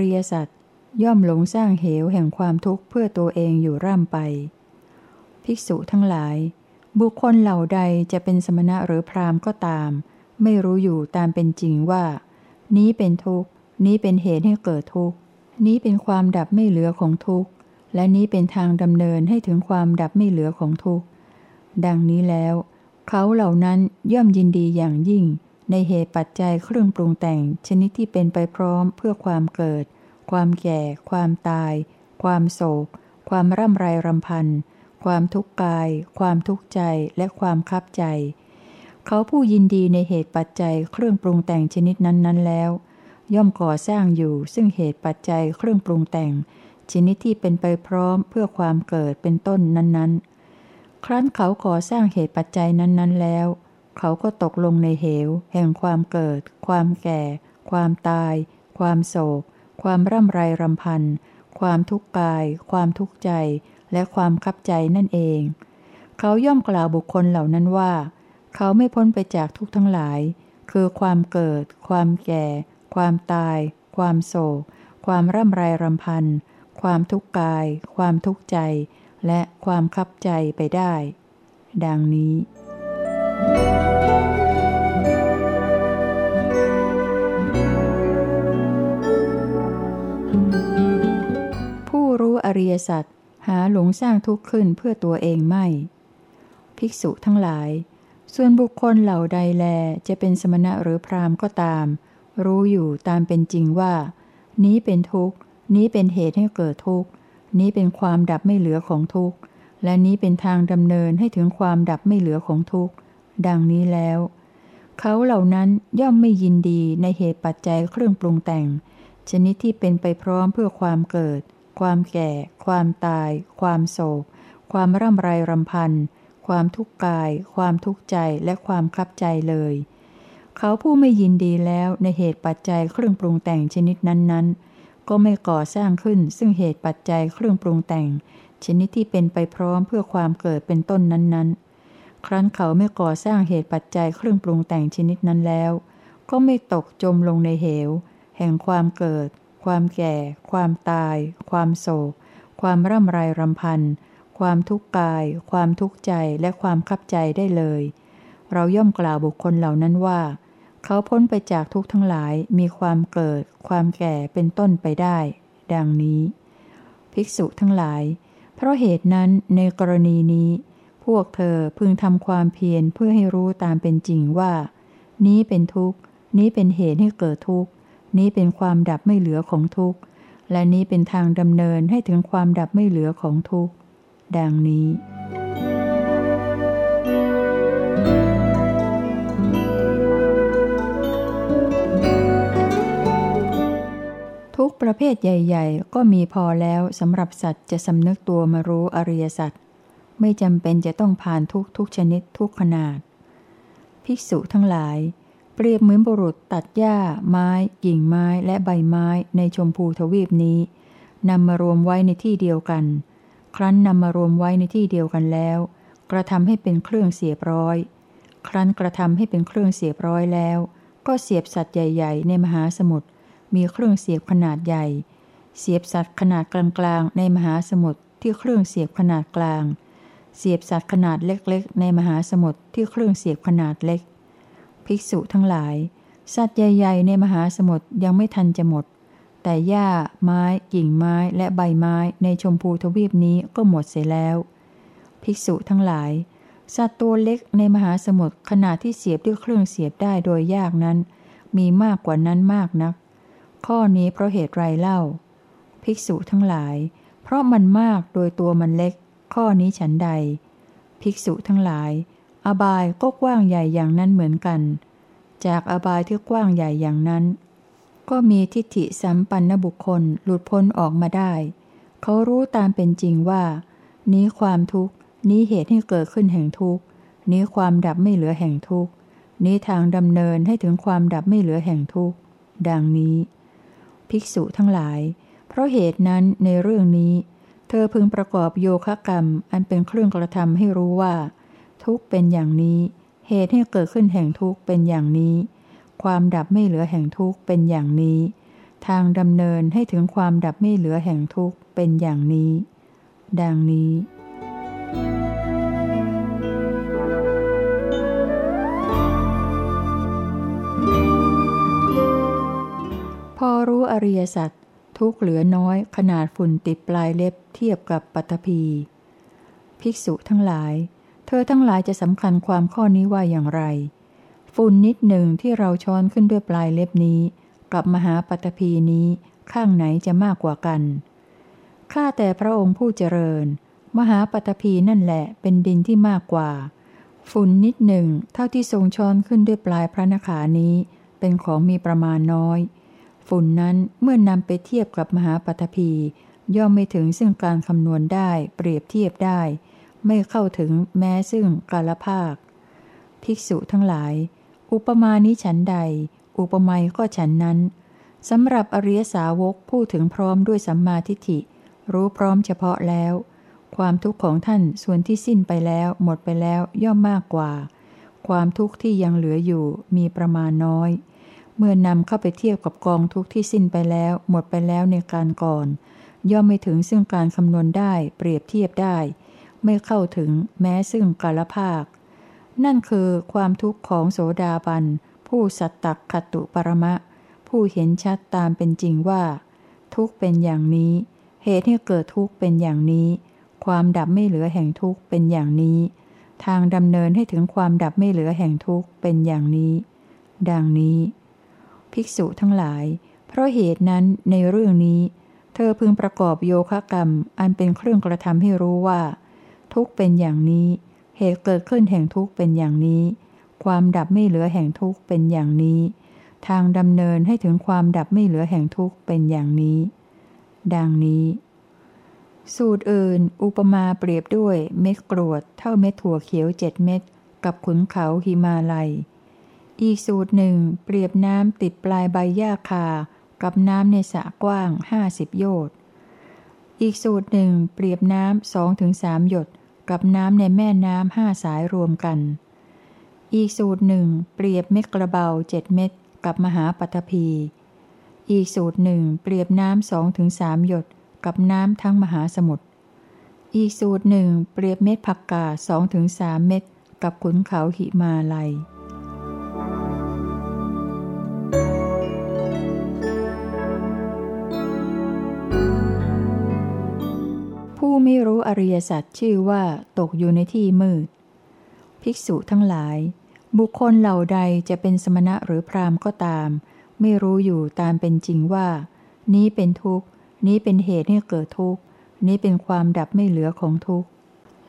ริยสัจย่อมหลงสร้างเหวแห่งความทุกข์เพื่อตัวเองอยู่ร่ำไป ภิกษุทั้งหลาย บุคคลเหล่าใดจะเป็นสมณะหรือพราหมณ์ก็ตาม ไม่รู้อยู่ตามเป็นจริงว่า นี้เป็นทุกข์ นี้เป็นเหตุให้เกิดทุกข์ นี้เป็นความดับไม่เหลือของทุกข์ และนี้เป็นทางดำเนินให้ถึงความดับไม่เหลือของทุกข์ ดังนี้แล้ว เขาเหล่านั้นย่อมยินดีอย่างยิ่ง ในเหตุปัจจัยเครื่องปรุงแต่งชนิดที่เป็นไปพร้อมเพื่อความเกิด ความแก่ ความตาย ความโศก ความร่ำไรรำพัน ความทุกข์กาย ความทุกข์ใจและความคับใจ เขาผู้ยินดีในเหตุปัจจัยเครื่องปรุงแต่งชนิดนั้นๆแล้ว ย่อมก่อสร้างอยู่ซึ่งเหตุปัจจัยเครื่องปรุงแต่ง ชนิดที่เป็นไปพร้อมเพื่อความเกิดเป็นต้นนั้นๆ ครั้นเขาก่อสร้างเหตุปัจจัยนั้นๆแล้ว เขาก็ตกลงในเหว แห่งความเกิด ความแก่ ความตาย ความโศก ความร่ำไรรำพัน ความทุกข์กาย ความทุกข์ใจ และความคับใจนั่นเอง เขาย่อมกล่าวบุคคลเหล่านั้นว่า เขาไม่พ้นไปจากทุกทั้งหลาย คือความเกิด ความแก่ ความตาย ความโศก ความร่ำไรรำพัน ความทุกข์กาย ความทุกข์ใจ และความคับใจไปได้ ดังนี้ ริยสัจหาหลงสร้างทุกข์ขึ้นเพื่อตัวเองไม่ ภิกษุทั้งหลาย ส่วนบุคคลเหล่าใดแลจะเป็นสมณะหรือพราหมณ์ก็ตาม รู้อยู่ตามเป็นจริงว่า นี้เป็นทุกข์ นี้เป็นเหตุให้เกิดทุกข์ นี้เป็นความดับไม่เหลือของทุกข์ และนี้เป็นทางดำเนินให้ถึงความดับไม่เหลือของทุกข์ ดังนี้แล้ว เขาเหล่านั้นย่อมไม่ยินดีในเหตุปัจจัยเครื่องปรุงแต่ง ชนิดที่เป็นไปพร้อมเพื่อความเกิด ความแก่ ความตาย ความโศก ความร่ำไรรำพัน ความทุกข์กาย ความทุกข์ใจ และความคับใจเลย เขาผู้ไม่ยินดีแล้วในเหตุปัจจัยเครื่องปรุงแต่งชนิดนั้นๆ ก็ไม่ก่อสร้างขึ้นซึ่งเหตุปัจจัยเครื่องปรุงแต่ง ชนิดที่เป็นไปพร้อมเพื่อความเกิดเป็นต้นนั้นๆ ครั้นเขาไม่ก่อสร้างเหตุปัจจัยเครื่องปรุงแต่งชนิดนั้นแล้ว ก็ไม่ตกจมลงในเหว แห่งความเกิด ความแก่ ความตาย ความโศก ความร่ำไรรำพัน ความทุกข์กาย ความทุกข์ใจ และความคับใจได้เลย เราย่อมกล่าวบุคคลเหล่านั้นว่า เขาพ้นไปจากทุกทั้งหลาย มีความเกิด ความแก่ เป็นต้นไปได้ ดังนี้ ภิกษุทั้งหลาย เพราะเหตุนั้นในกรณีนี้ พวกเธอพึงทำความเพียรเพื่อให้รู้ตามเป็นจริงว่า นี้เป็นทุกข์ นี้เป็นเหตุให้เกิดทุกข์ นี้เป็นความดับไม่เหลือของทุกข์ และนี้เป็นทางดำเนินให้ถึงความดับไม่เหลือของทุกข์ ดังนี้ทุกประเภทใหญ่ ๆ ก็มีพอแล้วสำหรับสัตว์จะสำนึกตัวมารู้อริยสัจไม่จำเป็นจะต้องผ่านทุกทุกชนิดทุกขนาด ภิกษุทั้งหลาย เปรียบเหมือนบุรุษตัดหญ้า ไม้ กิ่งไม้และใบไม้ในชมพูทวีปนี้นำมารวมไว้ในที่เดียวกัน ครั้นนำมารวมไว้ในที่เดียวกันแล้ว กระทำให้เป็นเครื่องเสียบร้อย ครั้นกระทำให้เป็นเครื่องเสียบร้อยแล้ว ก็เสียบสัตว์ใหญ่ ๆ ในมหาสมุทรมีเครื่องเสียบขนาดใหญ่ เสียบสัตว์ขนาดกลางๆในมหาสมุทรที่เครื่องเสียบขนาดกลาง เสียบสัตว์ขนาดเล็กๆ ในมหาสมุทรที่เครื่องเสียบขนาดเล็ก ภิกษุทั้งหลาย สัตว์ใหญ่ๆ ในมหาสมุทรยังไม่ทันจะหมด แต่หญ้า ไม้ กิ่งไม้และใบไม้ในชมพูทวีปนี้ก็หมดเสียแล้ว ภิกษุทั้งหลาย สัตว์ตัวเล็กในมหาสมุทรขนาดที่เสียบด้วยเครื่องเสียบได้โดยยากนั้น มีมากกว่านั้นมากนัก ข้อนี้เพราะเหตุไรเล่า ภิกษุทั้งหลาย เพราะมันมากโดยตัวมันเล็ก ข้อนี้ฉันใด ภิกษุทั้งหลาย อบายก็กว้างใหญ่อย่างนั้นเหมือนกัน จากอบายที่กว้างใหญ่อย่างนั้น ก็มีทิฏฐิสัมปันนบุคคลหลุดพ้นออกมาได้ เขารู้ตามเป็นจริงว่า นี้ความทุกข์ นี้เหตุให้เกิดขึ้นแห่งทุกข์ นี้ความดับไม่เหลือแห่งทุกข์ นี้ทางดำเนินให้ถึงความดับไม่เหลือแห่งทุกข์ ดังนี้ ภิกษุทั้งหลาย เพราะเหตุนั้นในเรื่องนี้ เธอพึงประกอบโยคะกรรมอันเป็นเครื่องกระทำให้รู้ว่า ทุกเป็นอย่างนี้ เหตุให้เกิดขึ้นแห่งทุกเป็นอย่างนี้ ความดับไม่เหลือแห่งทุกเป็นอย่างนี้ ทางดำเนินให้ถึงความดับไม่เหลือแห่งทุกเป็นอย่างนี้ ดังนี้พอรู้อริยสัจทุกเหลือน้อยขนาดฝุ่นติดปลายเล็บเทียบกับปัตภีภิกษุทั้งหลาย เธอทั้งหลายจะสำคัญความข้อนี้ว่าอย่างไร ฝุ่นนิดหนึ่งที่เราช้อนขึ้นด้วยปลายเล็บนี้ กับมหาปัตภีนี้ ข้างไหนจะมากกว่ากัน ข้าแต่พระองค์ผู้เจริญ มหาปัตภีนั่นแหละเป็นดินที่มากกว่า ฝุ่นนิดหนึ่งเท่าที่ทรงช้อนขึ้นด้วยปลายพระนขานี้ เป็นของมีประมาณน้อย ฝุ่นนั้นเมื่อนำไปเทียบกับมหาปัตภีย่อมไม่ถึงซึ่งการคำนวณได้เปรียบเทียบได้ ไม่เข้าถึงแม้ซึ่งกาลภาค ภิกษุทั้งหลาย อุปมานี้ฉันใด อุปไมยก็ฉันนั้นสำหรับอริยสาวกพูดถึงพร้อมด้วยสัมมาทิฏฐิ รู้พร้อมเฉพาะแล้ว ความทุกข์ของท่านส่วนที่สิ้นไปแล้วหมดไปแล้วย่อมมากกว่า ความทุกข์ที่ยังเหลืออยู่มีประมาณน้อย เมื่อนำเข้าไปเทียบกับกองทุกข์ที่สิ้นไปแล้ว หมดไปแล้วในการก่อน ย่อมไม่ถึงซึ่งการคำนวณได้เปรียบเทียบได้ ไม่เข้าถึงแม้ซึ่งกาลภาค นั่นคือความทุกข์ของโสดาบัน ผู้สัตตักขตุปรมะ ผู้เห็นชัดตามเป็นจริงว่า ทุกเป็นอย่างนี้ เหตุให้เกิดทุกเป็นอย่างนี้ ความดับไม่เหลือแห่งทุกเป็นอย่างนี้ ทางดำเนินให้ถึงความดับไม่เหลือแห่งทุกเป็นอย่างนี้ ดังนี้ ภิกษุทั้งหลาย เพราะเหตุนั้นในเรื่องนี้ เธอพึงประกอบโยคะกรรมอันเป็นเครื่องกระทำให้รู้ว่า ทุกเป็นอย่างนี้ เหตุเกิดขึ้นแห่งทุกเป็นอย่างนี้ ความดับไม่เหลือแห่งทุกเป็นอย่างนี้ ทางดำเนินให้ถึงความดับไม่เหลือแห่งทุกเป็นอย่างนี้ ดังนี้ สูตรอื่น อุปมาเปรียบด้วยเม็ดกรวด เท่าเม็ดถั่วเขียวเจ็ดเม็ดกับขุนเขาหิมาลัย อีกสูตรหนึ่ง เปรียบน้ำติดปลายใบหญ้าคา กับน้ำในสระกว้างห้าสิบโยชน์อีกสูตรหนึ่ง เปรียบน้ำสองถึงสามหยด กับน้ำในแม่น้ำห้าสายรวมกัน อีกสูตรหนึ่ง เปรียบเม็ดกระเบาเจ็ดเม็ดกับมหาปัตภีอีกสูตรหนึ่ง เปรียบน้ำสองถึงสามหยดกับน้ำทั้งมหาสมุทรอีกสูตรหนึ่ง เปรียบเม็ดผักกาสองถึงสามเม็ดกับขุนเขาหิมาลัย อริยสัจชื่อว่าตกอยู่ในที่มืด ภิกษุทั้งหลาย บุคคลเหล่าใดจะเป็นสมณะหรือพราหมณ์ก็ตาม ไม่รู้อยู่ตามเป็นจริงว่า นี้เป็นทุกข์ นี้เป็นเหตุให้เกิดทุกข์ นี้เป็นความดับไม่เหลือของทุกข์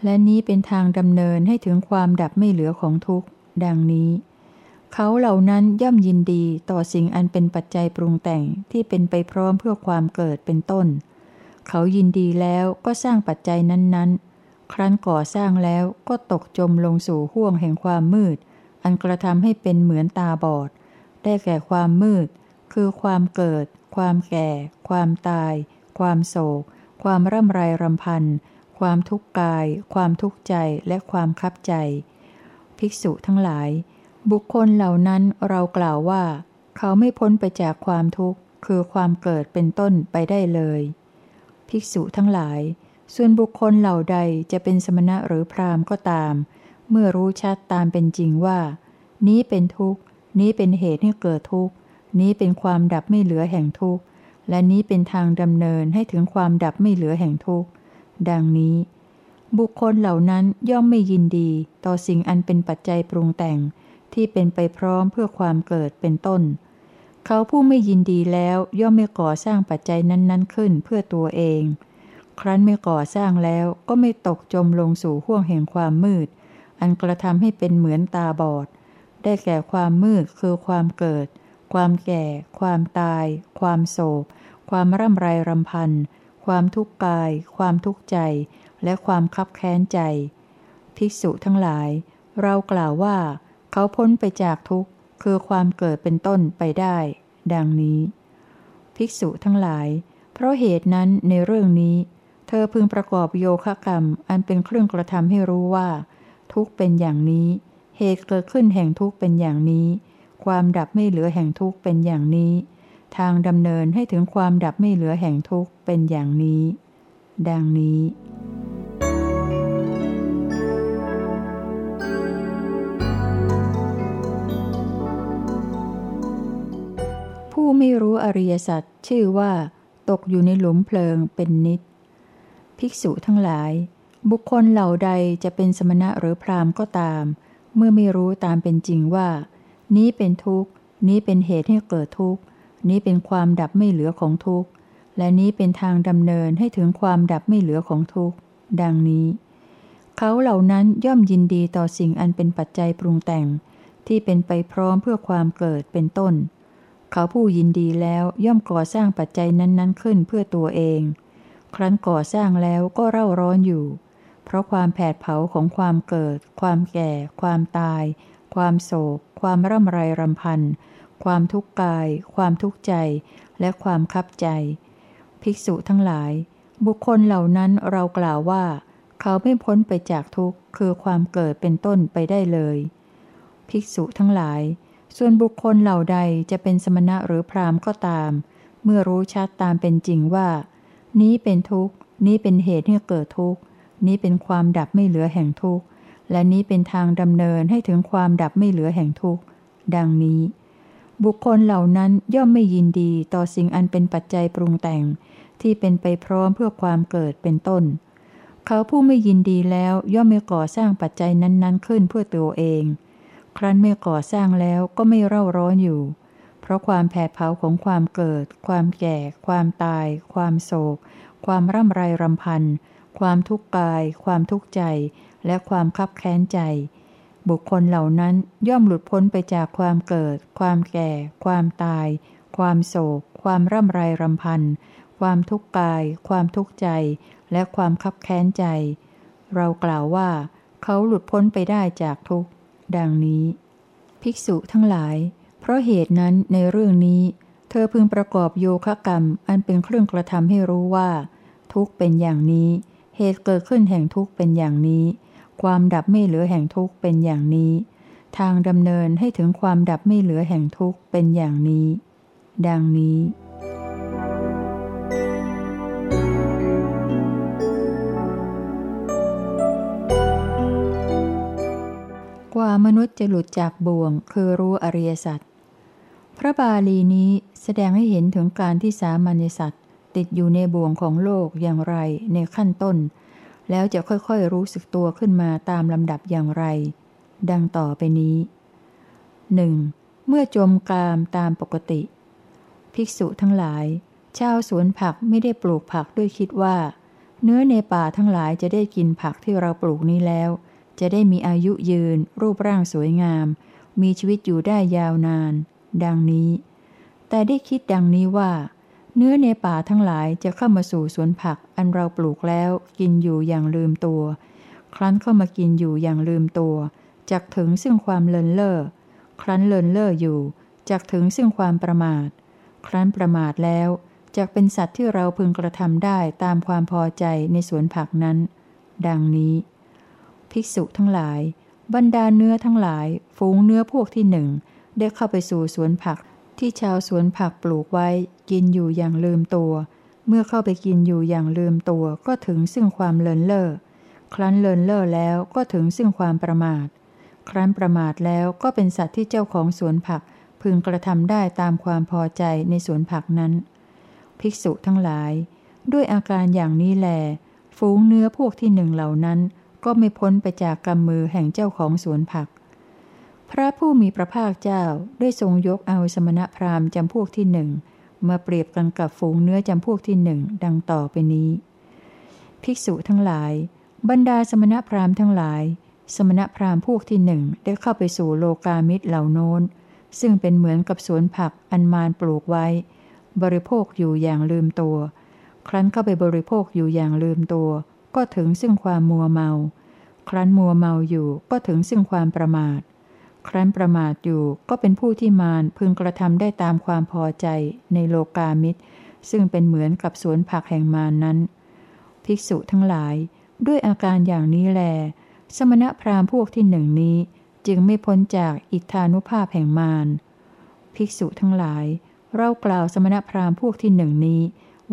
และนี้เป็นทางดำเนินให้ถึงความดับไม่เหลือของทุกข์ ดังนี้เขาเหล่านั้นย่อมยินดีต่อสิ่งอันเป็นปัจจัยปรุงแต่งที่เป็นไปพร้อมเพื่อความเกิดเป็นต้น เขายินดีแล้วก็สร้างปัจจัยนั้นๆ ครั้นก่อสร้างแล้วก็ตกจมลงสู่ห่วงแห่งความมืด อันกระทำให้เป็นเหมือนตาบอด ได้แก่ความมืด คือความเกิด ความแก่ ความตาย ความโศก ความร่ำไรรำพัน ความทุกข์กาย ความทุกข์ใจ และความคับใจ ภิกษุทั้งหลาย บุคคลเหล่านั้นเรากล่าวว่า เขาไม่พ้นไปจากความทุกข์ คือความเกิดเป็นต้นไปได้เลย ภิกษุทั้งหลาย ส่วนบุคคลเหล่าใดจะเป็นสมณะหรือพราหมณ์ก็ตาม เมื่อรู้ชัดตามเป็นจริงว่า นี้เป็นทุกข์ นี้เป็นเหตุให้เกิดทุกข์ นี้เป็นความดับไม่เหลือแห่งทุกข์ และนี้เป็นทางดำเนินให้ถึงความดับไม่เหลือแห่งทุกข์ ดังนี้ บุคคลเหล่านั้นย่อมไม่ยินดี ต่อสิ่งอันเป็นปัจจัยปรุงแต่งที่เป็นไปพร้อมเพื่อความเกิดเป็นต้น เขาผู้ไม่ยินดีแล้วย่อมไม่ก่อสร้างปัจจัยนั้นๆขึ้นเพื่อตัวเอง ครั้นไม่ก่อสร้างแล้วก็ไม่ตกจมลงสู่ห่วงแห่งความมืด อันกระทำให้เป็นเหมือนตาบอด ได้แก่ความมืดคือความเกิด ความแก่ ความตาย ความโศก ความร่ำไรรำพัน ความทุกข์กาย ความทุกข์ใจ และความคับแค้นใจ ภิกษุทั้งหลาย เรากล่าวว่า เขาพ้นไปจากทุกข์ คือความเกิดเป็นต้นไปได้ ดังนี้ ภิกษุทั้งหลาย เพราะเหตุนั้นในเรื่องนี้ เธอพึงประกอบโยคะกรรม อันเป็นเครื่องกระทำให้รู้ว่า ทุกเป็นอย่างนี้ เหตุเกิดขึ้นแห่งทุกเป็นอย่างนี้ ความดับไม่เหลือแห่งทุกเป็นอย่างนี้ ทางดำเนินให้ถึงความดับไม่เหลือแห่งทุกเป็นอย่างนี้ ดังนี้ ผู้ไม่รู้อริยสัจชื่อว่า ตกอยู่ในหลุมเพลิงเป็นนิด ภิกษุทั้งหลาย บุคคลเหล่าใดจะเป็นสมณะหรือพราหมณ์ก็ตาม เมื่อไม่รู้ตามเป็นจริงว่า นี้เป็นทุกข์ นี้เป็นเหตุให้เกิดทุกข์ นี้เป็นความดับไม่เหลือของทุกข์ และนี้เป็นทางดำเนินให้ถึงความดับไม่เหลือของทุกข์ ดังนี้ เขาเหล่านั้นย่อมยินดีต่อสิ่งอันเป็นปัจจัยปรุงแต่ง ที่เป็นไปพร้อมเพื่อความเกิดเป็นต้น เขาผู้ยินดีแล้วย่อมก่อสร้างปัจจัยนั้นๆขึ้นเพื่อตัวเอง ครั้นก่อสร้างแล้วก็เร่าร้อนอยู่ เพราะความแผดเผาของความเกิด ความแก่ ความตาย ความโศก ความร่ำไรรำพัน ความทุกข์กาย ความทุกข์ใจ และความคับใจ ภิกษุทั้งหลาย บุคคลเหล่านั้นเรากล่าวว่า เขาไม่พ้นไปจากทุกข์คือความเกิดเป็นต้นไปได้เลย ภิกษุทั้งหลาย ส่วนบุคคลเหล่าใดจะเป็นสมณะหรือพราหมณ์ก็ตาม เมื่อรู้ชัดตามเป็นจริงว่า นี้เป็นทุกข์ นี้เป็นเหตุให้เกิดทุกข์ นี้เป็นความดับไม่เหลือแห่งทุกข์ และนี้เป็นทางดำเนินให้ถึงความดับไม่เหลือแห่งทุกข์ ดังนี้ บุคคลเหล่านั้นย่อมไม่ยินดีต่อสิ่งอันเป็นปัจจัยปรุงแต่ง ที่เป็นไปพร้อมเพื่อความเกิดเป็นต้น เขาผู้ไม่ยินดีแล้วย่อมไม่ก่อสร้างปัจจัยนั้น ๆ ขึ้นเพื่อตัวเอง ครั้นไม่ก่อสร้างแล้วก็ไม่เร่าร้อนอยู่ เพราะความแผดเผาของความเกิด ความแก่ ความตาย ความโศก ความร่ำไรรำพัน ความทุกข์กาย ความทุกข์ใจ และความคับแค้นใจ บุคคลเหล่านั้นย่อมหลุดพ้นไปจากความเกิด ความแก่ ความตาย ความโศก ความร่ำไรรำพัน ความทุกข์กาย ความทุกข์ใจ และความคับแค้นใจ เรากล่าวว่า เขาหลุดพ้นไปได้จากทุกข์ ดังนี้ ภิกษุทั้งหลาย เพราะเหตุนั้นในเรื่องนี้ เธอพึงประกอบโยคะกรรม อันเป็นเครื่องกระทำให้รู้ว่า ทุกเป็นอย่างนี้ เหตุเกิดขึ้นแห่งทุกเป็นอย่างนี้ ความดับไม่เหลือแห่งทุกเป็นอย่างนี้ ทางดำเนินให้ถึงความดับไม่เหลือแห่งทุกเป็นอย่างนี้ ดังนี้ามนุษย์จะหลุดจากบ่วง คือรู้อริยสัจพระบาลีนี้แสดงให้เห็นถึงการที่สามัญสัตว์ติดอยู่ในบ่วงของโลกอย่างไรในขั้นต้น แล้วจะค่อยๆรู้สึกตัวขึ้นมาตามลำดับอย่างไร ดังต่อไปนี้หนึ่งเมื่อจมกามตามปกติ ภิกษุทั้งหลาย ชาวสวนผักไม่ได้ปลูกผักด้วยคิดว่า เนื้อในป่าทั้งหลายจะได้กินผักที่เราปลูกนี้แล้ว จะได้มีอายุยืน รูปร่างสวยงาม มีชีวิตอยู่ได้ยาวนาน ดังนี้ แต่ได้คิดดังนี้ว่า เนื้อในป่าทั้งหลายจะเข้ามาสู่สวนผักอันเราปลูกแล้ว กินอยู่อย่างลืมตัว ครั้นเข้ามากินอยู่อย่างลืมตัวจักถึงซึ่งความเลินเล่อครั้นเลินเล่ออยู่จักถึงซึ่งความประมาท ครั้นประมาทแล้วจักเป็นสัตว์ที่เราพึงกระทำได้ตามความพอใจในสวนผักนั้น ดังนี้ ภิกษุทั้งหลาย บรรดาเนื้อทั้งหลาย ฝูงเนื้อพวกที่หนึ่ง ได้เข้าไปสู่สวนผัก ที่ชาวสวนผักปลูกไว้ กินอยู่อย่างลืมตัว เมื่อเข้าไปกินอยู่อย่างลืมตัว ก็ถึงซึ่งความเลินเล่อ ครั้นเลินเล่อแล้วก็ถึงซึ่งความประมาท ครั้นประมาทแล้วก็เป็นสัตว์ที่เจ้าของสวนผัก พึงกระทำได้ตามความพอใจในสวนผักนั้น ภิกษุทั้งหลาย ด้วยอาการอย่างนี้แล ฝูงเนื้อพวกที่หนึ่งเหล่านั้น ก็ไม่พ้นไปจากกำมือแห่งเจ้าของสวนผัก พระผู้มีพระภาคเจ้าได้ทรงยกเอาสมณพราหมณ์จำพวกที่หนึ่งมาเปรียบกันกับฝูงเนื้อจำพวกที่หนึ่งดังต่อไปนี้ ภิกษุทั้งหลาย บรรดาสมณพราหมณ์ทั้งหลาย สมณพราหมณ์พวกที่หนึ่งได้เข้าไปสู่โลกามิตรเหล่าโน้น ซึ่งเป็นเหมือนกับสวนผักอันมานปลูกไว้ บริโภคอยู่อย่างลืมตัว ครั้นเข้าไปบริโภคอยู่อย่างลืมตัว ก็ถึงซึ่งความมัวเมา ครั้นมัวเมาอยู่ก็ถึงซึ่งความประมาท ครั้นประมาทอยู่ก็เป็นผู้ที่มารพึงกระทำได้ตามความพอใจในโลกามิตร ซึ่งเป็นเหมือนกับสวนผักแห่งมารนนั้น ภิกษุทั้งหลาย ด้วยอาการอย่างนี้แล สมณพราหมณ์พวกที่หนึ่งนี้ จึงไม่พ้นจากอิทธานุภาพแห่งมารภิกษุทั้งหลาย เรากล่าวสมณพราหมณ์พวกที่หนึ่งนี้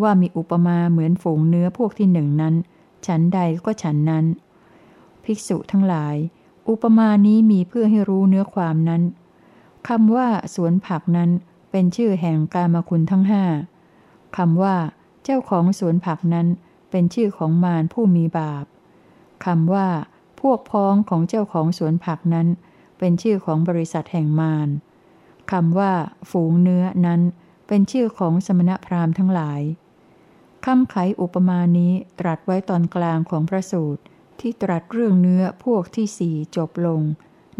ว่ามีอุปมาเหมือนฝูงเนื้อพวกที่หนึ่งนั้น ฉันใดก็ฉันนั้น ภิกษุทั้งหลาย อุปมานี้มีเพื่อให้รู้เนื้อความนั้นคำว่าสวนผักนั้นเป็นชื่อแห่งการมาคุณทั้งห้าคำว่า เจ้าของสวนผักนั้นเป็นชื่อของมารผู้มีบาปคำว่า พวกพ้องของเจ้าของสวนผักนั้น เป็นชื่อของบริษัทแห่งมารคำว่า ฝูงเนื้อนั้น เป็นชื่อของสมณพราหมณ์ทั้งหลาย คำไขอุปมานี้ตรัสไว้ตอนกลางของพระสูตร ที่ตรัสเรื่องเนื้อพวกที่สี่จบลง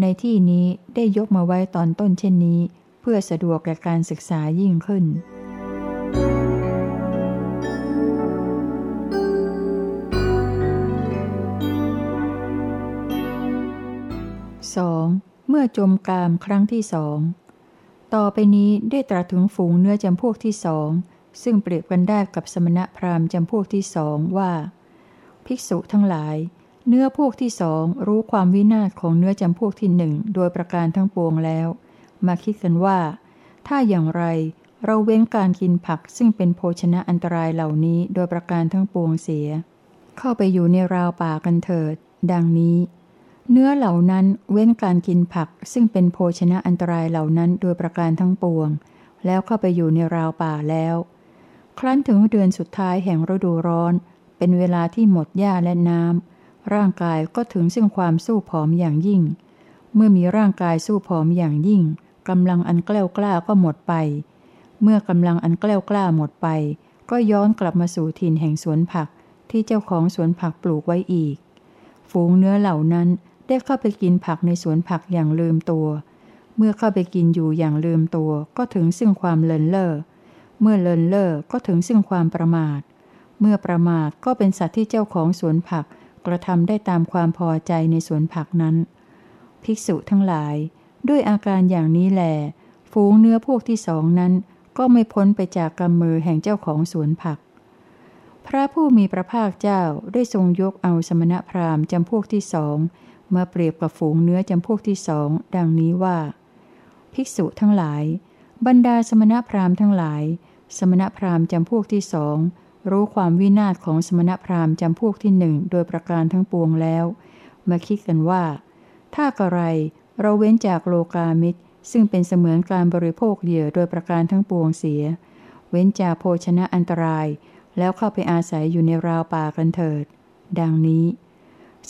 ในที่นี้ได้ยกมาไว้ตอนต้นเช่นนี้ เพื่อสะดวกแก่การศึกษายิ่งขึ้น 2. เมื่อจมกามครั้งที่สอง ต่อไปนี้ได้ตรัสถึงฝูงเนื้อจำพวกที่สอง ซึ่งเปรียบกันได้กับสมณพราหมณ์จำพวกที่สองว่า ภิกษุทั้งหลาย เนื้อพวกที่สองรู้ความวินาศของเนื้อจำพวกที่หนึ่งโดยประการทั้งปวงแล้ว มาคิดกันว่า ถ้าอย่างไรเราเว้นการกินผักซึ่งเป็นโภชนะอันตรายเหล่านี้โดยประการทั้งปวงเสีย เข้าไปอยู่ในราวป่ากันเถิด ดังนี้ เนื้อเหล่านั้นเว้นการกินผักซึ่งเป็นโภชนะอันตรายเหล่านั้นโดยประการทั้งปวง แล้วเข้าไปอยู่ในราวป่าแล้ว ครั้นถึงเดือนสุดท้ายแห่งฤดูร้อน เป็นเวลาที่หมดหญ้าและน้ำร่างกายก็ถึงซึ่งความสู้ผอมอย่างยิ่ง เมื่อมีร่างกายสู้ผอมอย่างยิ่งกำลังอันแกล้วกล้าก็หมดไป เมื่อกำลังอันแกล้วกล้าหมดไป ก็ย้อนกลับมาสู่ถิ่นแห่งสวนผักที่เจ้าของสวนผักปลูกไว้อีก ฝูงเนื้อเหล่านั้นได้เข้าไปกินผักในสวนผักอย่างลืมตัว เมื่อเข้าไปกินอยู่อย่างลืมตัว ก็ถึงซึ่งความเลินเล่อ เมื่อเลินเล่อก็ถึงซึ่งความประมาท เมื่อประมาทก็เป็นสัตว์ที่เจ้าของสวนผักกระทำได้ตามความพอใจในสวนผักนั้น ภิกษุทั้งหลาย ด้วยอาการอย่างนี้แหลฝูงเนื้อพวกที่สองนั้น ก็ไม่พ้นไปจากกำมือแห่งเจ้าของสวนผัก พระผู้มีพระภาคเจ้าได้ทรงยกเอาสมณพราหมณ์จำพวกที่สองมาเปรียบกับฝูงเนื้อจำพวกที่สองดังนี้ว่า ภิกษุทั้งหลาย บรรดาสมณพราหมณ์ทั้งหลาย สมณพราหมณ์จำพวกที่สองรู้ความวินาศของสมณพราหมณ์จำพวกที่หนึ่งโดยประการทั้งปวงแล้ว มาคิดกันว่า ถ้ากระไรเราเว้นจากโลกามิตร ซึ่งเป็นเสมือนการบริโภคเหยื่อโดยประการทั้งปวงเสีย เว้นจากโภชนะอันตราย แล้วเข้าไปอาศัยอยู่ในราวป่ากันเถิด ดังนี้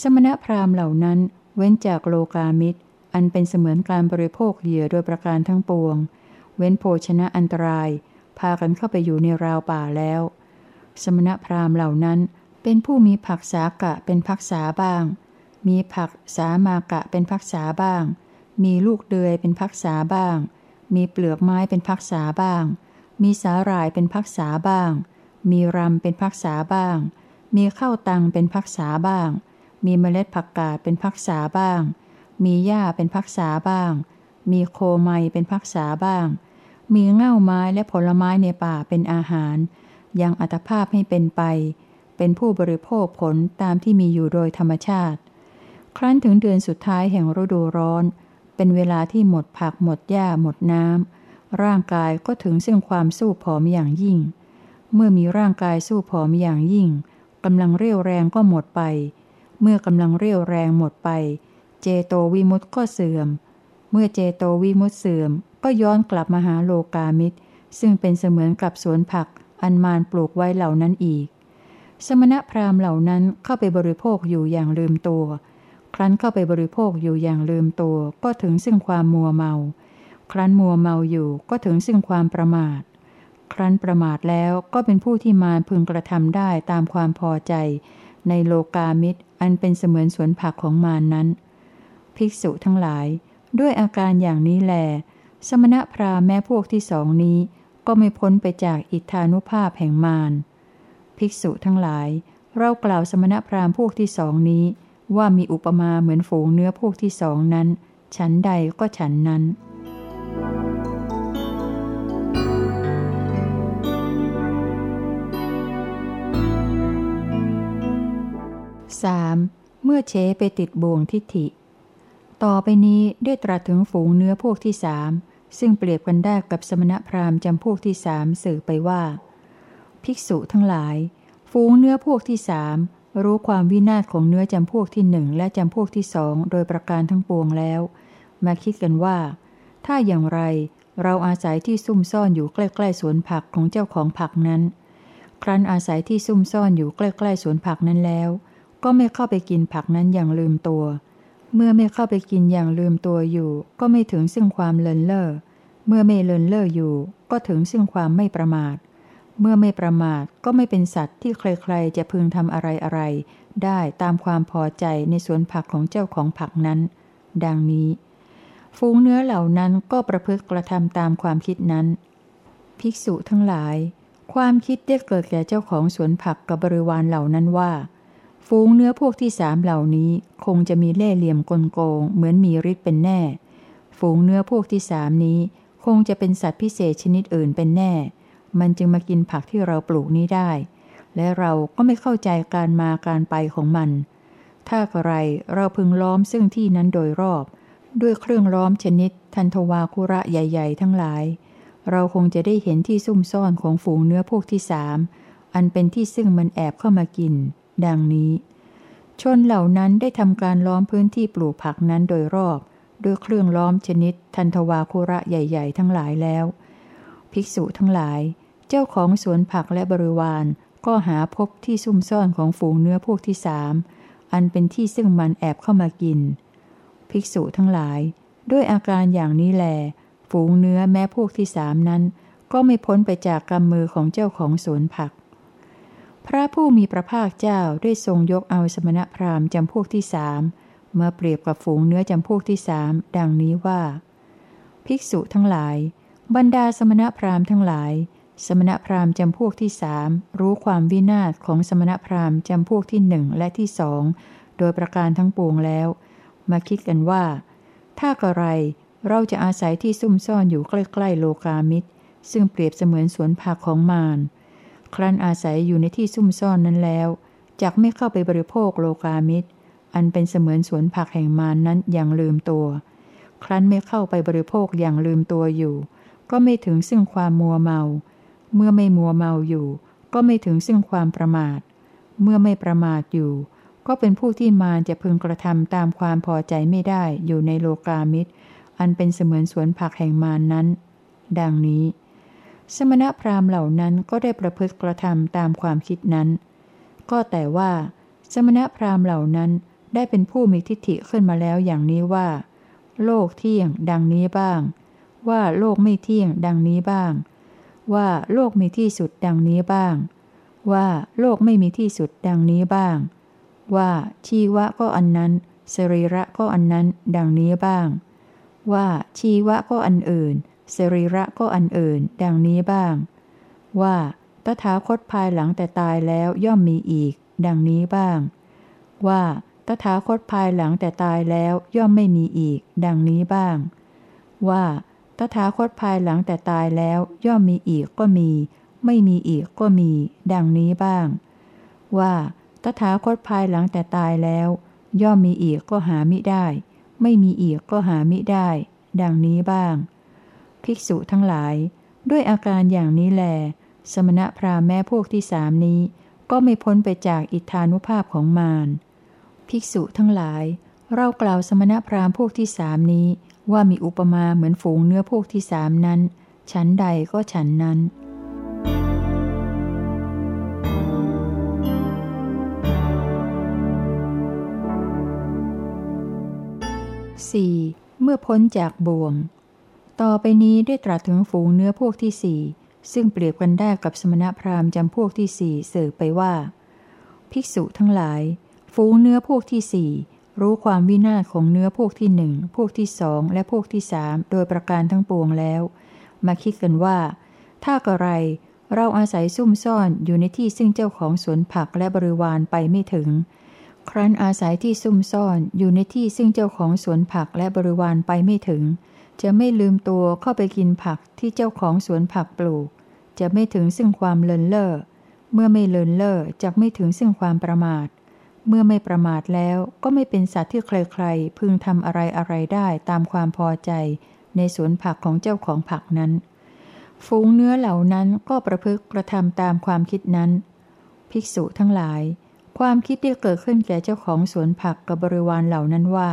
สมณพราหมณ์เหล่านั้น เว้นจากโลกามิตร อันเป็นเสมือนการบริโภคเหยื่อโดยประการทั้งปวง เว้นโภชนะอันตราย พากันเข้าไปอยู่ในราวป่าแล้ว สมณพราหมณ์เหล่านั้นเป็นผู้มีผักสากะเป็นพักษาบ้าง มีผักสามากะเป็นพักษาบ้าง มีลูกเดือยเป็นพักษาบ้าง มีเปลือกไม้เป็นพักษาบ้าง มีสาหร่ายเป็นพักษาบ้าง มีรำเป็นพักษาบ้าง มีข้าวตังเป็นพักษาบ้าง มีเมล็ดผักกาดเป็นพักษาบ้าง มีหญ้าเป็นพักษาบ้าง มีโคไมเป็นพักษาบ้าง มีเง่าไม้และผลไม้ในป่าเป็นอาหาร ยังอัตภาพให้เป็นไป เป็นผู้บริโภคผลตามที่มีอยู่โดยธรรมชาติ ครั้นถึงเดือนสุดท้ายแห่งฤดูร้อน เป็นเวลาที่หมดผักหมดหญ้าหมดน้ำร่างกายก็ถึงซึ่งความสู้ผอมอย่างยิ่ง เมื่อมีร่างกายสู้ผอมอย่างยิ่งกำลังเรี่ยวแรงก็หมดไป เมื่อกำลังเรียวแรงหมดไป เจโตวิมุตต์ก็เสื่อม เมื่อเจโตวิมุตต์เสื่อม ก็ย้อนกลับมาหาโลกามิตร ซึ่งเป็นเสมือนกับสวนผัก อันมานปลูกไว้เหล่านั้นอีก สมณพราหมณ์เหล่านั้นเข้าไปบริโภคอยู่อย่างลืมตัว ครั้นเข้าไปบริโภคอยู่อย่างลืมตัว ก็ถึงซึ่งความมัวเมา ครั้นมัวเมาอยู่ก็ถึงซึ่งความประมาท ครั้นประมาทแล้วก็เป็นผู้ที่มารพึงกระทำได้ตามความพอใจ ในโลกามิตร อันเป็นเสมือนสวนผักของมารนนั้น ภิกษุทั้งหลาย ด้วยอาการอย่างนี้แล สมณพราหมณ์แม้พวกที่สองนี้ก็ไม่พ้นไปจากอิทธานุภาพแห่งมารภิกษุทั้งหลาย เรากล่าวสมณพราหมณ์พวกที่สองนี้ ว่ามีอุปมาเหมือนฝูงเนื้อพวกที่สองนั้น ฉันใดก็ฉันนั้น 3. เมื่อเชไปติดบ่วงทิฏฐิ ต่อไปนี้ได้ตรัสถึงฝูงเนื้อพวกที่สาม ซึ่งเปรียบกันได้กับสมณพราหมณ์จำพวกที่สามสื่อไปว่า ภิกษุทั้งหลายฟูงเนื้อพวกที่สามรู้ความวินาศของเนื้อจำพวกที่หนึ่งและจำพวกที่สองโดยประการทั้งปวงแล้ว มาคิดกันว่า ถ้าอย่างไรเราอาศัยที่ซุ่มซ่อนอยู่ใกล้ๆสวนผักของเจ้าของผักนั้น ครั้นอาศัยที่ซุ่มซ่อนอยู่ใกล้ๆสวนผักนั้นแล้ว ก็ไม่เข้าไปกินผักนั้นอย่างลืมตัว เมื่อไม่เข้าไปกินอย่างลืมตัวอยู่ ก็ไม่ถึงซึ่งความเลินเล่อ เมื่อไม่เลินเล่ออยู่ ก็ถึงซึ่งความไม่ประมาท เมื่อไม่ประมาทก็ไม่เป็นสัตว์ที่ใครๆ จะพึงทำอะไรอะไรได้ตามความพอใจในสวนผักของเจ้าของผักนั้น ดังนี้ฟูงเนื้อเหล่านั้นก็ประพฤติกระทำตามความคิดนั้น ภิกษุทั้งหลาย ความคิดได้เกิดแก่เจ้าของสวนผักกับบริวารเหล่านั้นว่า ฟูงเนื้อพวกที่สามเหล่านี้คงจะมีเล่ห์เหลี่ยมกลโกง เหมือนมีฤทธิ์เป็นแน่ฟูงเนื้อพวกที่สามนี้คงจะเป็นสัตว์พิเศษชนิดอื่นเป็นแน่ มันจึงมากินผักที่เราปลูกนี้ได้ และเราก็ไม่เข้าใจการมาการไปของมัน ถ้าอะไรเราพึงล้อมซึ่งที่นั้นโดยรอบ ด้วยเครื่องล้อมชนิด ทันทวาคุระใหญ่ ๆ ทั้งหลาย เราคงจะได้เห็นที่ซุ่มซ่อนของฝูงเนื้อพวกที่สาม อันเป็นที่ซึ่งมันแอบเข้ามากิน ดังนี้ ชนเหล่านั้นได้ทำการล้อมพื้นที่ปลูกผักนั้นโดยรอบ ด้วยเครื่องล้อมชนิดทันทวาคุระใหญ่ ๆ ทั้งหลายแล้ว ภิกษุทั้งหลาย เจ้าของสวนผักและบริวารก็หาพบที่ซุ่มซ่อนของฝูงเนื้อพวกที่สาม อันเป็นที่ซึ่งมันแอบเข้ามากิน ภิกษุทั้งหลาย ด้วยอาการอย่างนี้แล ฝูงเนื้อแม้พวกที่สามนั้น ก็ไม่พ้นไปจากกำมือของเจ้าของสวนผัก พระผู้มีพระภาคเจ้าได้ทรงยกเอาสมณพราหมณ์จำพวกที่สามมาเปรียบกับฝูงเนื้อจำพวกที่สามดังนี้ว่า ภิกษุทั้งหลาย บรรดาสมณพราหมณ์ทั้งหลาย สมณพราหมณ์จำพวกที่สามรู้ความวินาศของสมณพราหมณ์จำพวกที่หนึ่งและที่สองโดยประการทั้งปวงแล้ว มาคิดกันว่า ถ้ากระไรเราจะอาศัยที่ซุ่มซ่อนอยู่ใกล้ๆโลกามิตร ซึ่งเปรียบเสมือนสวนผักของมาร ครั้นอาศัยอยู่ในที่ซุ่มซ่อนนั้นแล้วจักไม่เข้าไปบริโภคโลกามิตร อันเป็นเสมือนสวนผักแห่งมานนั้นอย่างลืมตัว ครั้นไม่เข้าไปบริโภคอย่างลืมตัวอยู่ ก็ไม่ถึงซึ่งความมัวเมา เมื่อไม่มัวเมาอยู่ ก็ไม่ถึงซึ่งความประมาท เมื่อไม่ประมาทอยู่ ก็เป็นผู้ที่มารจะพึงกระทำตามความพอใจไม่ได้อยู่ในโลกามิตร อันเป็นเสมือนสวนผักแห่งมานนั้น ดังนี้ สมณพราหมณ์เหล่านั้นก็ได้ประพฤติกระทำตามความคิดนั้น ก็แต่ว่า สมณพราหมณ์เหล่านั้นได้เป็นผู้มีทิฏฐิขึ้นมาแล้วอย่างนี้ว่า โลกเที่ยงดังนี้บ้าง ว่าโลกไม่เที่ยงดังนี้บ้าง ว่าโลกมีที่สุดดังนี้บ้าง ว่าโลกไม่มีที่สุดดังนี้บ้าง ว่าชีวะก็อันนั้น สรีระก็อันนั้น ดังนี้บ้าง ว่าชีวะก็อันอื่น สรีระก็อันอื่น ดังนี้บ้าง ว่าตถาคตภายหลังแต่ตายแล้วย่อมมีอีก ดังนี้บ้าง ว่าตถาคตภายหลังแต่ตายแล้วย่อมไม่มีอีก ดังนี้บ้าง ว่าตถาคตภายหลังแต่ตายแล้วย่อมมีอีกก็มี ไม่มีอีกก็มี ดังนี้บ้าง ว่าตถาคตภายหลังแต่ตายแล้ว ย่อมมีอีกก็หามิได้ ไม่มีอีกก็หามิได้ ดังนี้บ้าง ภิกษุทั้งหลาย ด้วยอาการอย่างนี้แล สมณพราหมณ์แม่พวกที่สามนี้ ก็ไม่พ้นไปจากอิทธานุภาพของมาร ภิกษุทั้งหลาย เรากล่าวสมณพราหมณ์พวกที่สามนี้ ว่ามีอุปมาเหมือนฝูงเนื้อพวกที่สามนั้นฉันใดก็ฉันนั้น 4. เมื่อพ้นจากบ่วง ต่อไปนี้ได้ตรัสถึงฝูงเนื้อพวกที่สี่ซึ่งเปรียบกันได้กับสมณพราหมณ์จำพวกที่สี่เสือไปว่า ภิกษุทั้งหลาย ฝูงเนื้อพวกที่สี่รู้ความวินาศของเนื้อพวกที่หนึ่งพวกที่สองและพวกที่สามโดยประการทั้งปวงแล้ว มาคิดกันว่า ถ้ากระไรเราอาศัยซุ่มซ่อนอยู่ในที่ซึ่งเจ้าของสวนผักและบริวารไปไม่ถึง ครั้นอาศัยที่ซุ่มซ่อนอยู่ในที่ซึ่งเจ้าของสวนผักและบริวารไปไม่ถึง จะไม่ลืมตัวเข้าไปกินผักที่เจ้าของสวนผักปลูก จะไม่ถึงซึ่งความเลินเล่อ เมื่อไม่เลินเล่อจะไม่ถึงซึ่งความประมาท เมื่อไม่ประมาทแล้วก็ไม่เป็นสัตว์ที่ใครๆ พึงทำอะไรอะไรได้ตามความพอใจในสวนผักของเจ้าของผักนั้น ฝูงเนื้อเหล่านั้นก็ประพฤติกระทำตามความคิดนั้น ภิกษุทั้งหลาย ความคิดที่เกิดขึ้นแก่เจ้าของสวนผักกับบริวารเหล่านั้นว่า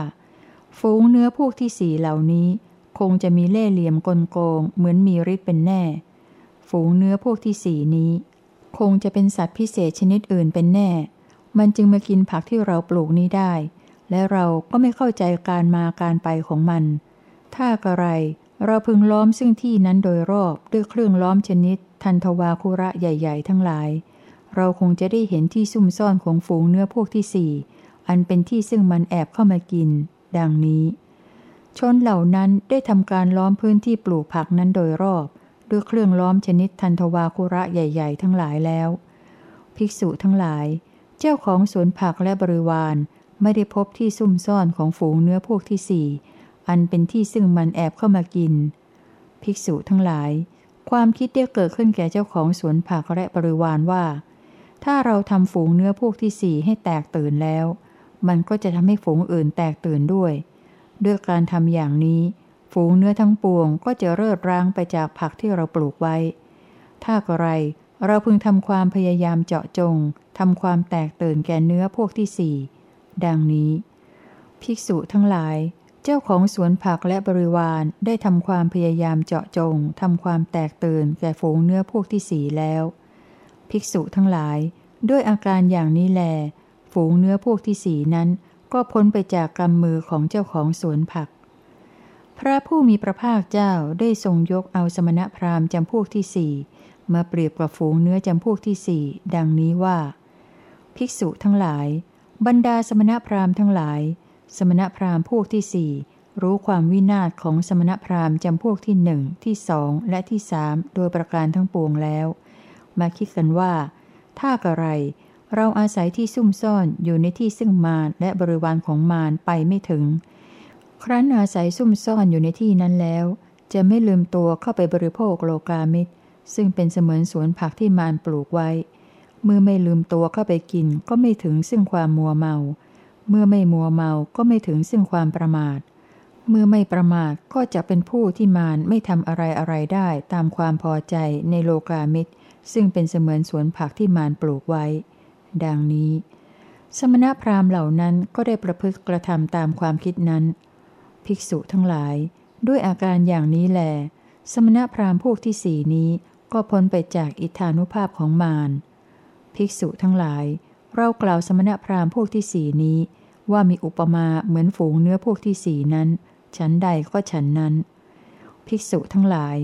ฝูงเนื้อพวกที่สี่เหล่านี้ คงจะมีเล่ห์เหลี่ยมกลโกง เหมือนมีฤทธิ์เป็นแน่ ฝูงเนื้อพวกที่สี่นี้ คงจะเป็นสัตว์พิเศษชนิดอื่นเป็นแน่ มันจึงมากินผักที่เราปลูกนี้ได้ และเราก็ไม่เข้าใจการมาการไปของมัน ถ้ากระไรเราพึงล้อมซึ่งที่นั้นโดยรอบด้วยเครื่องล้อมชนิด ทันทวาคุระใหญ่ ๆ ทั้งหลาย เราคงจะได้เห็นที่ซุ่มซ่อนของฝูงเนื้อพวกที่สี่อันเป็นที่ซึ่งมันแอบเข้ามากิน ดังนี้ ชนเหล่านั้นได้ทำการล้อมพื้นที่ปลูกผักนั้นโดยรอบ ด้วยเครื่องล้อมชนิดทันทวาคุระใหญ่ ๆ ทั้งหลายแล้ว ภิกษุทั้งหลาย เจ้าของสวนผักและบริวารไม่ได้พบที่ซุ่มซ่อนของฝูงเนื้อพวกที่สี่อันเป็นที่ซึ่งมันแอบเข้ามากิน ภิกษุทั้งหลาย ความคิดได้เกิดขึ้นแก่เจ้าของสวนผักและบริวารว่า ถ้าเราทำฝูงเนื้อพวกที่สี่ให้แตกตื่นแล้ว มันก็จะทำให้ฝูงอื่นแตกตื่นด้วย ด้วยการทำอย่างนี้ ฝูงเนื้อทั้งปวงก็จะเลิดร้างไปจากผักที่เราปลูกไว้ ถ้ากไรเราพึงทำความพยายามเจาะจงทำความแตกตื่นแก่เนื้อพวกที่สี่ดังนี้ ภิกษุทั้งหลาย เจ้าของสวนผักและบริวารได้ทำความพยายามเจาะจงทำความแตกตื่นแก่ฝูงเนื้อพวกที่สี่แล้ว ภิกษุทั้งหลาย ด้วยอาการอย่างนี้แล ฝูงเนื้อพวกที่สีนั้น ก็พ้นไปจากกำมือของเจ้าของสวนผัก พระผู้มีพระภาคเจ้าได้ทรงยกเอาสมณพราหมณ์จำพวกที่สี่มาเปรียบกับฝูงเนื้อจำพวกที่สี่ดังนี้ว่า ภิกษุทั้งหลาย บรรดาสมณพราหมณ์ทั้งหลาย สมณพราหมณ์พวกที่สี่รู้ความวินาศของสมณพราหมณ์จำพวกที่หนึ่งที่สองและที่สามโดยประการทั้งปวงแล้ว มาคิดกันว่า ถ้ากระไร เราอาศัยที่ซุ่มซ่อนอยู่ในที่ซึ่งมารและบริวารของมารไปไม่ถึง ครั้นอาศัยซุ่มซ่อนอยู่ในที่นั้นแล้ว จะไม่ลืมตัวเข้าไปบริโภคโลกามิตร ซึ่งเป็นเสมือนสวนผักที่มารปลูกไว้ เมื่อไม่ลืมตัวเข้าไปกินก็ไม่ถึงซึ่งความมัวเมา เมื่อไม่มัวเมาก็ไม่ถึงซึ่งความประมาท เมื่อไม่ประมาทก็จะเป็นผู้ที่มารไม่ทำอะไรอะไรได้ตามความพอใจในโลกามิตร ซึ่งเป็นเสมือนสวนผักที่มารปลูกไว้ ดังนี้ สมณพราหมณ์เหล่านั้นก็ได้ประพฤติกระทำตามความคิดนั้น ภิกษุทั้งหลาย ด้วยอาการอย่างนี้แหลสมณพราหมณ์พวกที่สี่นี้ก็พ้นไปจากอิทธานุภาพของมาร ภิกษุทั้งหลาย เรากล่าวสมณพราหมณ์พวกที่สี่นี้ ว่ามีอุปมาเหมือนฝูงเนื้อพวกที่สี่นั้น ฉันใดก็ฉันนั้น ภิกษุทั้งหลาย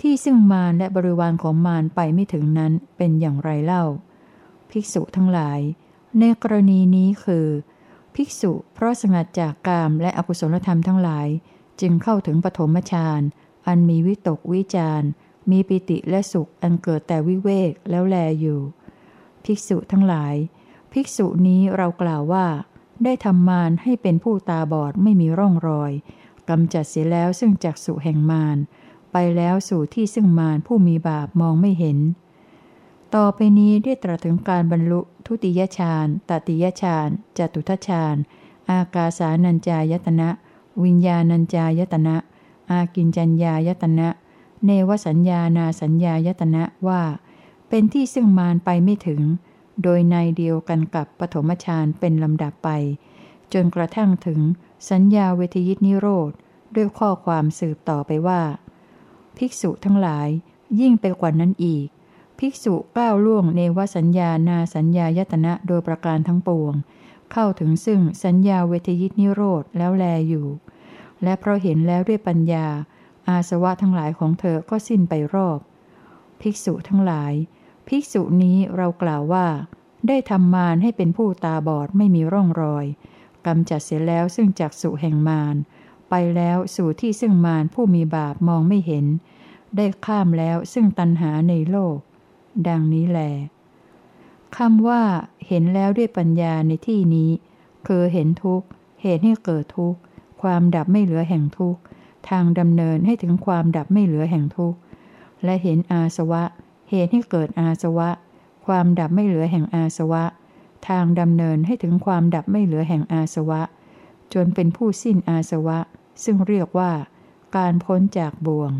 ที่ซึ่งมารและบริวารของมารไปไม่ถึงนั้นเป็นอย่างไรเล่า ภิกษุทั้งหลาย ในกรณีนี้คือ ภิกษุเพราะสงัดจากกามและอกุศลธรรมทั้งหลาย จึงเข้าถึงปฐมฌานอันมีวิตกวิจารมีปิติและสุขอันเกิดแต่วิเวกแล้วแลอยู่ ภิกษุทั้งหลาย ภิกษุนี้เรากล่าวว่า ได้ทำมารให้เป็นผู้ตาบอดไม่มีร่องรอยกำจัดเสียแล้วซึ่งจักสุแห่งมารไปแล้วสู่ที่ซึ่งมารผู้มีบาปมองไม่เห็น ต่อไปนี้ได้ตรัสถึงการบรรลุทุติยฌานตติยฌานจตุทฌานอากาสานัญจายตนะ วิญญาณัญจายตนะ อากินจัญญายตนะ เนวสัญญานาสัญญายตนะว่า เป็นที่ซึ่งมารไปไม่ถึง โดยในเดียวกันกับปฐมฌานเป็นลำดับไป จนกระทั่งถึงสัญญาเวทยิตนิโรธ ด้วยข้อความสืบต่อไปว่า ภิกษุทั้งหลายยิ่งไปกว่านั้นอีก ภิกษุก้าวล่วงเนวสัญญานาสัญญายตนะโดยประการทั้งปวง เข้าถึงซึ่งสัญญาเวทยิตนิโรธแล้วแลอยู่ และเพราะเห็นแล้วด้วยปัญญา อาสวะทั้งหลายของเธอก็สิ้นไปรอบ ภิกษุทั้งหลาย ภิกษุนี้เรากล่าวว่า ได้ทำมารให้เป็นผู้ตาบอดไม่มีร่องรอยกำจัดเสียแล้วซึ่งจากสุแห่งมารไปแล้วสู่ที่ซึ่งมารผู้มีบาปมองไม่เห็น ได้ข้ามแล้วซึ่งตัณหาในโลก ดังนี้แลคำว่า เห็นแล้วด้วยปัญญาในที่นี้ คือเห็นทุกข์ เหตุให้เกิดทุกข์ ความดับไม่เหลือแห่งทุกข์ ทางดำเนินให้ถึงความดับไม่เหลือแห่งทุกข์ และเห็นอาสวะ เหตุให้เกิดอาสวะ ความดับไม่เหลือแห่งอาสวะ ทางดำเนินให้ถึงความดับไม่เหลือแห่งอาสวะ จนเป็นผู้สิ้นอาสวะ ซึ่งเรียกว่า การพ้นจากบ่วง